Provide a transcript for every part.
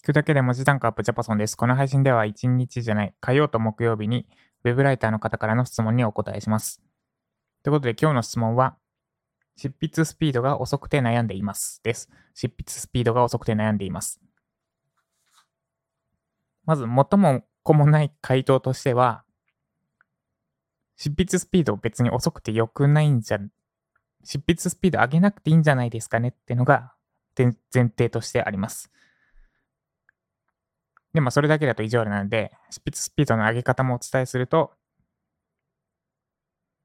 聞くだけで文字単価アップジャパソンです。この配信では1日じゃない、火曜と木曜日に Web ライターの方からの質問にお答えします。ということで今日の質問は、執筆スピードが遅くて悩んでいます。です。執筆スピードが遅くて悩んでいます。まず、最も子もない回答としては、執筆スピード別に遅くて良くないんじゃ、執筆スピード上げなくていいんじゃないですかねってのが前提としてあります。で、まあ、それだけだと意地悪なので、執筆スピードの上げ方もお伝えすると、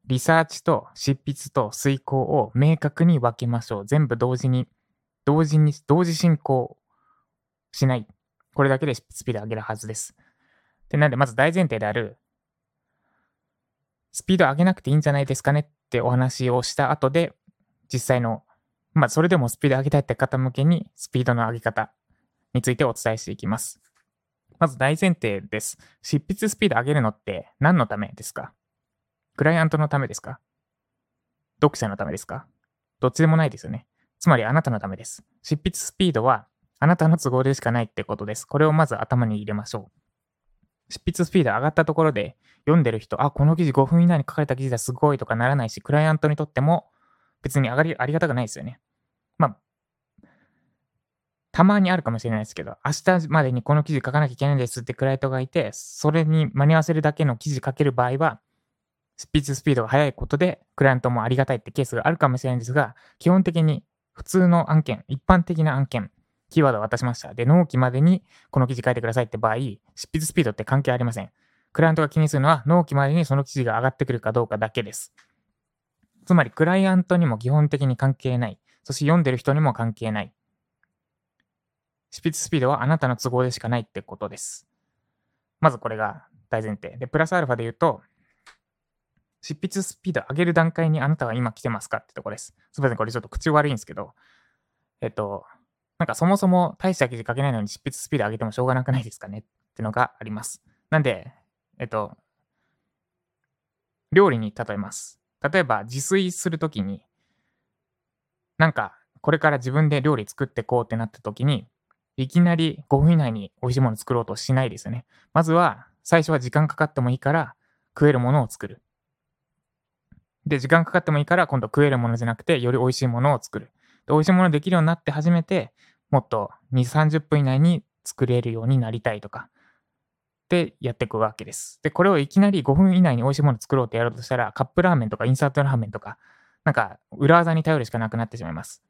リサーチと執筆と遂行を明確に分けましょう。全部同時に、同時に、同時進行しない。これだけでスピード上げるはずです。で、なんで、まず大前提である、スピード上げなくていいんじゃないですかねってお話をした後で、実際の、まあ、それでもスピード上げたいって方向けに、スピードの上げ方についてお伝えしていきます。まず大前提です。執筆スピード上げるのって何のためですか？クライアントのためですか？読者のためですか？どっちでもないですよね。つまりあなたのためです。執筆スピードはあなたの都合でしかないってことです。これをまず頭に入れましょう。執筆スピード上がったところで読んでる人、あ、この記事5分以内に書かれた記事だすごいとかならないし、クライアントにとっても別に上がりありがたくないですよね。まあ、たまにあるかもしれないですけど、明日までにこの記事書かなきゃいけないですってクライアントがいて、それに間に合わせるだけの記事書ける場合は、スピーチスピードが速いことで、クライアントもありがたいってケースがあるかもしれないんですが、基本的に普通の案件、一般的な案件、キーワードを渡しました。で、納期までにこの記事書いてくださいって場合、執筆スピードって関係ありません。クライアントが気にするのは、納期までにその記事が上がってくるかどうかだけです。つまり、クライアントにも基本的に関係ない。そして読んでる人にも関係ない。執筆スピードはあなたの都合でしかないってことです。まずこれが大前提。で、プラスアルファで言うと、執筆スピード上げる段階にあなたは今来てますかってとこです。すみません、これちょっと口悪いんですけど、えっと、なんかそもそも大した記事書けないのに執筆スピード上げてもしょうがなくないですかねってのがあります。なんで、えっと、料理に例えます。例えば自炊するときに、なんかこれから自分で料理作ってこうってなったときに、いきなり5分以内に美味しいもの作ろうとしないですよね。まずは最初は時間かかってもいいから食えるものを作る。で、時間かかってもいいから今度食えるものじゃなくてより美味しいものを作る。で美味しいものできるようになって初めてもっと2、30分以内に作れるようになりたいとか。でやっていくわけです。で、これをいきなり5分以内に美味しいもの作ろうってやろうとしたら、カップラーメンとかインサートラーメンとか、なんか裏技に頼るしかなくなってしまいます。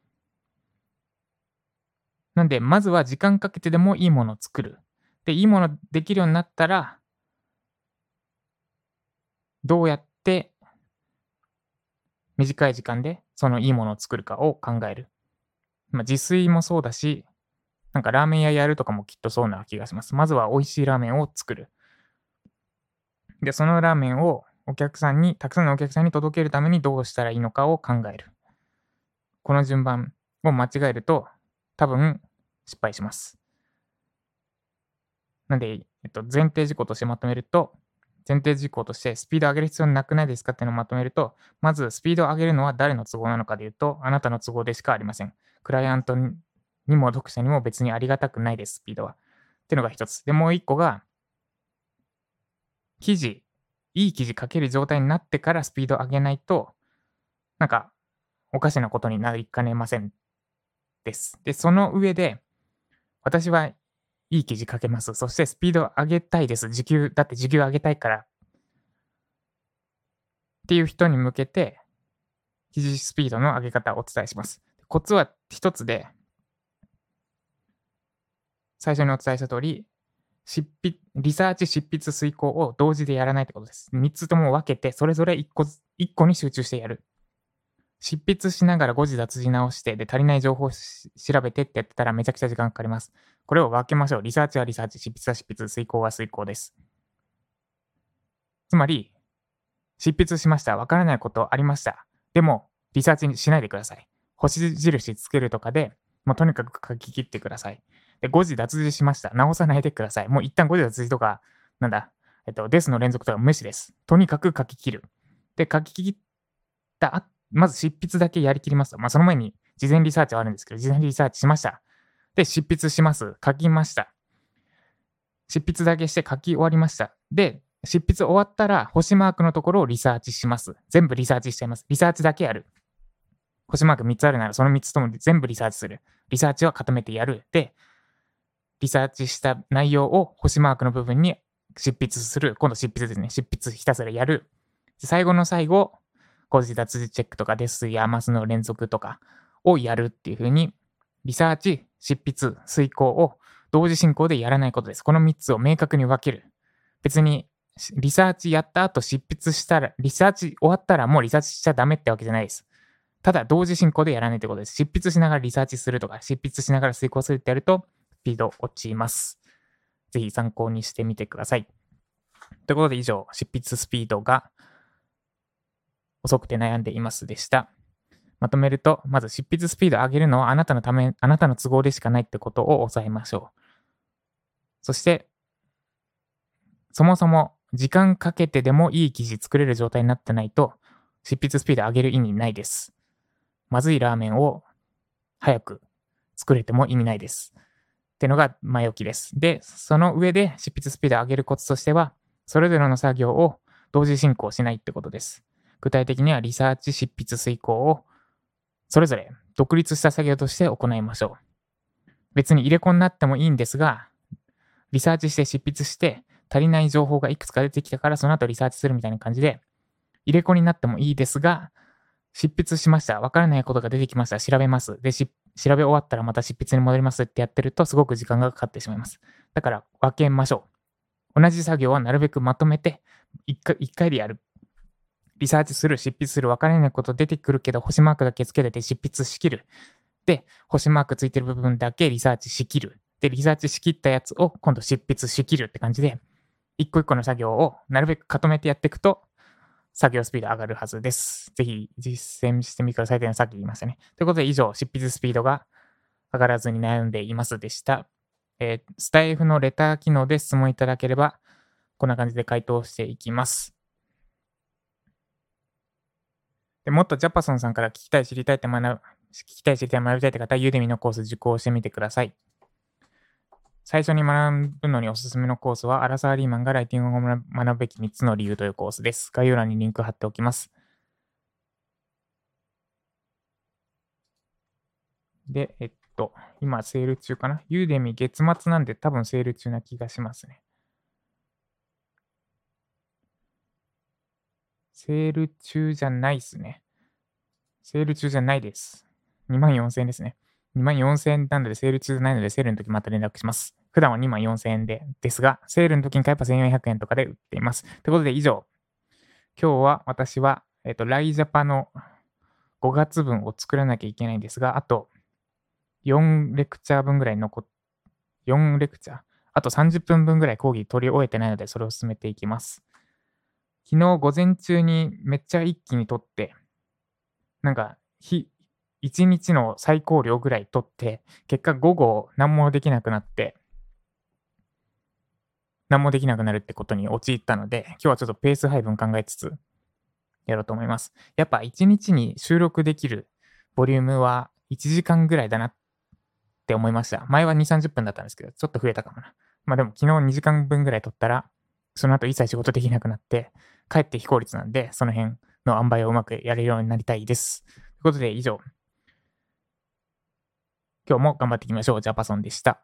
なんで、まずは時間かけてでもいいものを作る。で、いいものできるようになったら、どうやって短い時間でそのいいものを作るかを考える。まあ、自炊もそうだし、なんかラーメン屋やるとかもきっとそうな気がします。まずは美味しいラーメンを作る。で、そのラーメンをお客さんに、たくさんのお客さんに届けるためにどうしたらいいのかを考える。この順番を間違えると、多分失敗します。なんで、えっと、前提事項としてまとめると、前提事項としてスピードを上げる必要なくないですかっていうのをまとめると、まずスピードを上げるのは誰の都合なのかでいうと、あなたの都合でしかありません。クライアントにも読者にも別にありがたくないです、スピードは。っていうのが一つ。で、もう一個が、記事、いい記事書ける状態になってからスピードを上げないと、なんか、おかしなことになりかねません。です。で、その上で、私はいい記事書けます。そしてスピード上げたいです。時給、だって時給上げたいから。っていう人に向けて、記事スピードの上げ方をお伝えします。コツは一つで、最初にお伝えした通り、執筆、リサーチ、執筆、遂行を同時でやらないってことです。3つとも分けて、それぞれ1個ず、1個に集中してやる。執筆しながら誤字脱字直して、で、足りない情報を調べてってやってたらめちゃくちゃ時間かかります。これを分けましょう。リサーチはリサーチ、執筆は執筆、遂行は遂行です。つまり、執筆しました。わからないことありました。でも、リサーチしないでください。星印つけるとかで、もうとにかく書き切ってください。で、誤字脱字しました。直さないでください。もう一旦誤字脱字とか、なんだ、えっと、ですの連続とか無視です。とにかく書き切る。で、書き切ったあ、まず執筆だけやりきりますと。まあ、その前に事前リサーチはあるんですけど、事前リサーチしました。で、執筆します。書きました。執筆だけして書き終わりました。で、執筆終わったら星マークのところをリサーチします。全部リサーチしちゃいます。リサーチだけやる。星マーク3つあるならその3つとも全部リサーチする。リサーチは固めてやる。で、リサーチした内容を星マークの部分に執筆する。今度執筆ですね。執筆ひたすらやる。最後の最後、誤字脱字チェックとかですやますの連続とかをやるっていう風に、リサーチ、執筆、遂行を同時進行でやらないことです。この3つを明確に分ける。別にリサーチやった後執筆したら、リサーチ終わったらもうリサーチしちゃダメってわけじゃないです。ただ、同時進行でやらないってことです。執筆しながらリサーチするとか、執筆しながら遂行するってやると、スピード落ちます。ぜひ参考にしてみてください。ということで以上、執筆スピードが遅くて悩んでいますでした。まとめると、まず執筆スピードを上げるのはあなたのため、あなたの都合でしかないってことを抑えましょう。そして、そもそも時間かけてでもいい記事作れる状態になってないと、執筆スピード上げる意味ないです。まずいラーメンを早く作れても意味ないです。ってのが前置きです。で、その上で執筆スピードを上げるコツとしては、それぞれの作業を同時進行しないってことです。具体的にはリサーチ、執筆、遂行をそれぞれ独立した作業として行いましょう。別に入れ子になってもいいんですが、リサーチして執筆して足りない情報がいくつか出てきたからその後リサーチするみたいな感じで、入れ子になってもいいですが、執筆しました。わからないことが出てきました。調べます。で、調べ終わったらまた執筆に戻りますってやってるとすごく時間がかかってしまいます。だから分けましょう。同じ作業はなるべくまとめて1回 ,1 回でやる。リサーチする、執筆する、分からないこと出てくるけど、星マークだけつけてて執筆しきる。で、星マークついてる部分だけリサーチしきる。で、リサーチしきったやつを今度執筆しきるって感じで、一個一個の作業をなるべく固めてやっていくと、作業スピード上がるはずです。ぜひ実践してみてくださいというのはさっき言いましたね。ということで以上、執筆スピードが上がらずに悩んでいますでした。えー、スタイフのレター機能で質問いただければ、こんな感じで回答していきます。でもっとジャパソンさんから聞きたい、知りたいって学ぶ、聞きたい、知りたい、学びたいって方は、ユーデミのコース受講してみてください。最初に学ぶのにおすすめのコースは、アラサー・リーマンがライティングを学ぶべき3つの理由というコースです。概要欄にリンク貼っておきます。で、えっと、今、セール中かなユーデミ月末なんで多分セール中な気がしますね。セール中じゃないっすね。セール中じゃないです。2万4000円ですね。2万4000円なのでセール中じゃないので、セールの時また連絡します。普段は2万4000円で、ですが、セールの時に買えば1400円とかで売っています。ということで以上、今日は私は、えっ、と、ライジャパの5月分を作らなきゃいけないんですが、あと4レクチャー分ぐらい残っ、4レクチャー、あと30分分ぐらい講義取り終えてないので、それを進めていきます。昨日午前中にめっちゃ一気に取って、なんか、日、1日の最高量ぐらい取って、結果午後何もできなくなって、何もできなくなるってことに陥ったので、今日はちょっとペース配分考えつつ、やろうと思います。やっぱ1日に収録できるボリュームは1時間ぐらいだなって思いました。前は2、30分だったんですけど、ちょっと増えたかもな。まあでも昨日2時間分ぐらい取ったら、その後一切仕事できなくなって、かえって非効率なんで、その辺の塩梅をうまくやれるようになりたいです。ということで以上、今日も頑張っていきましょう。ジャパソンでした。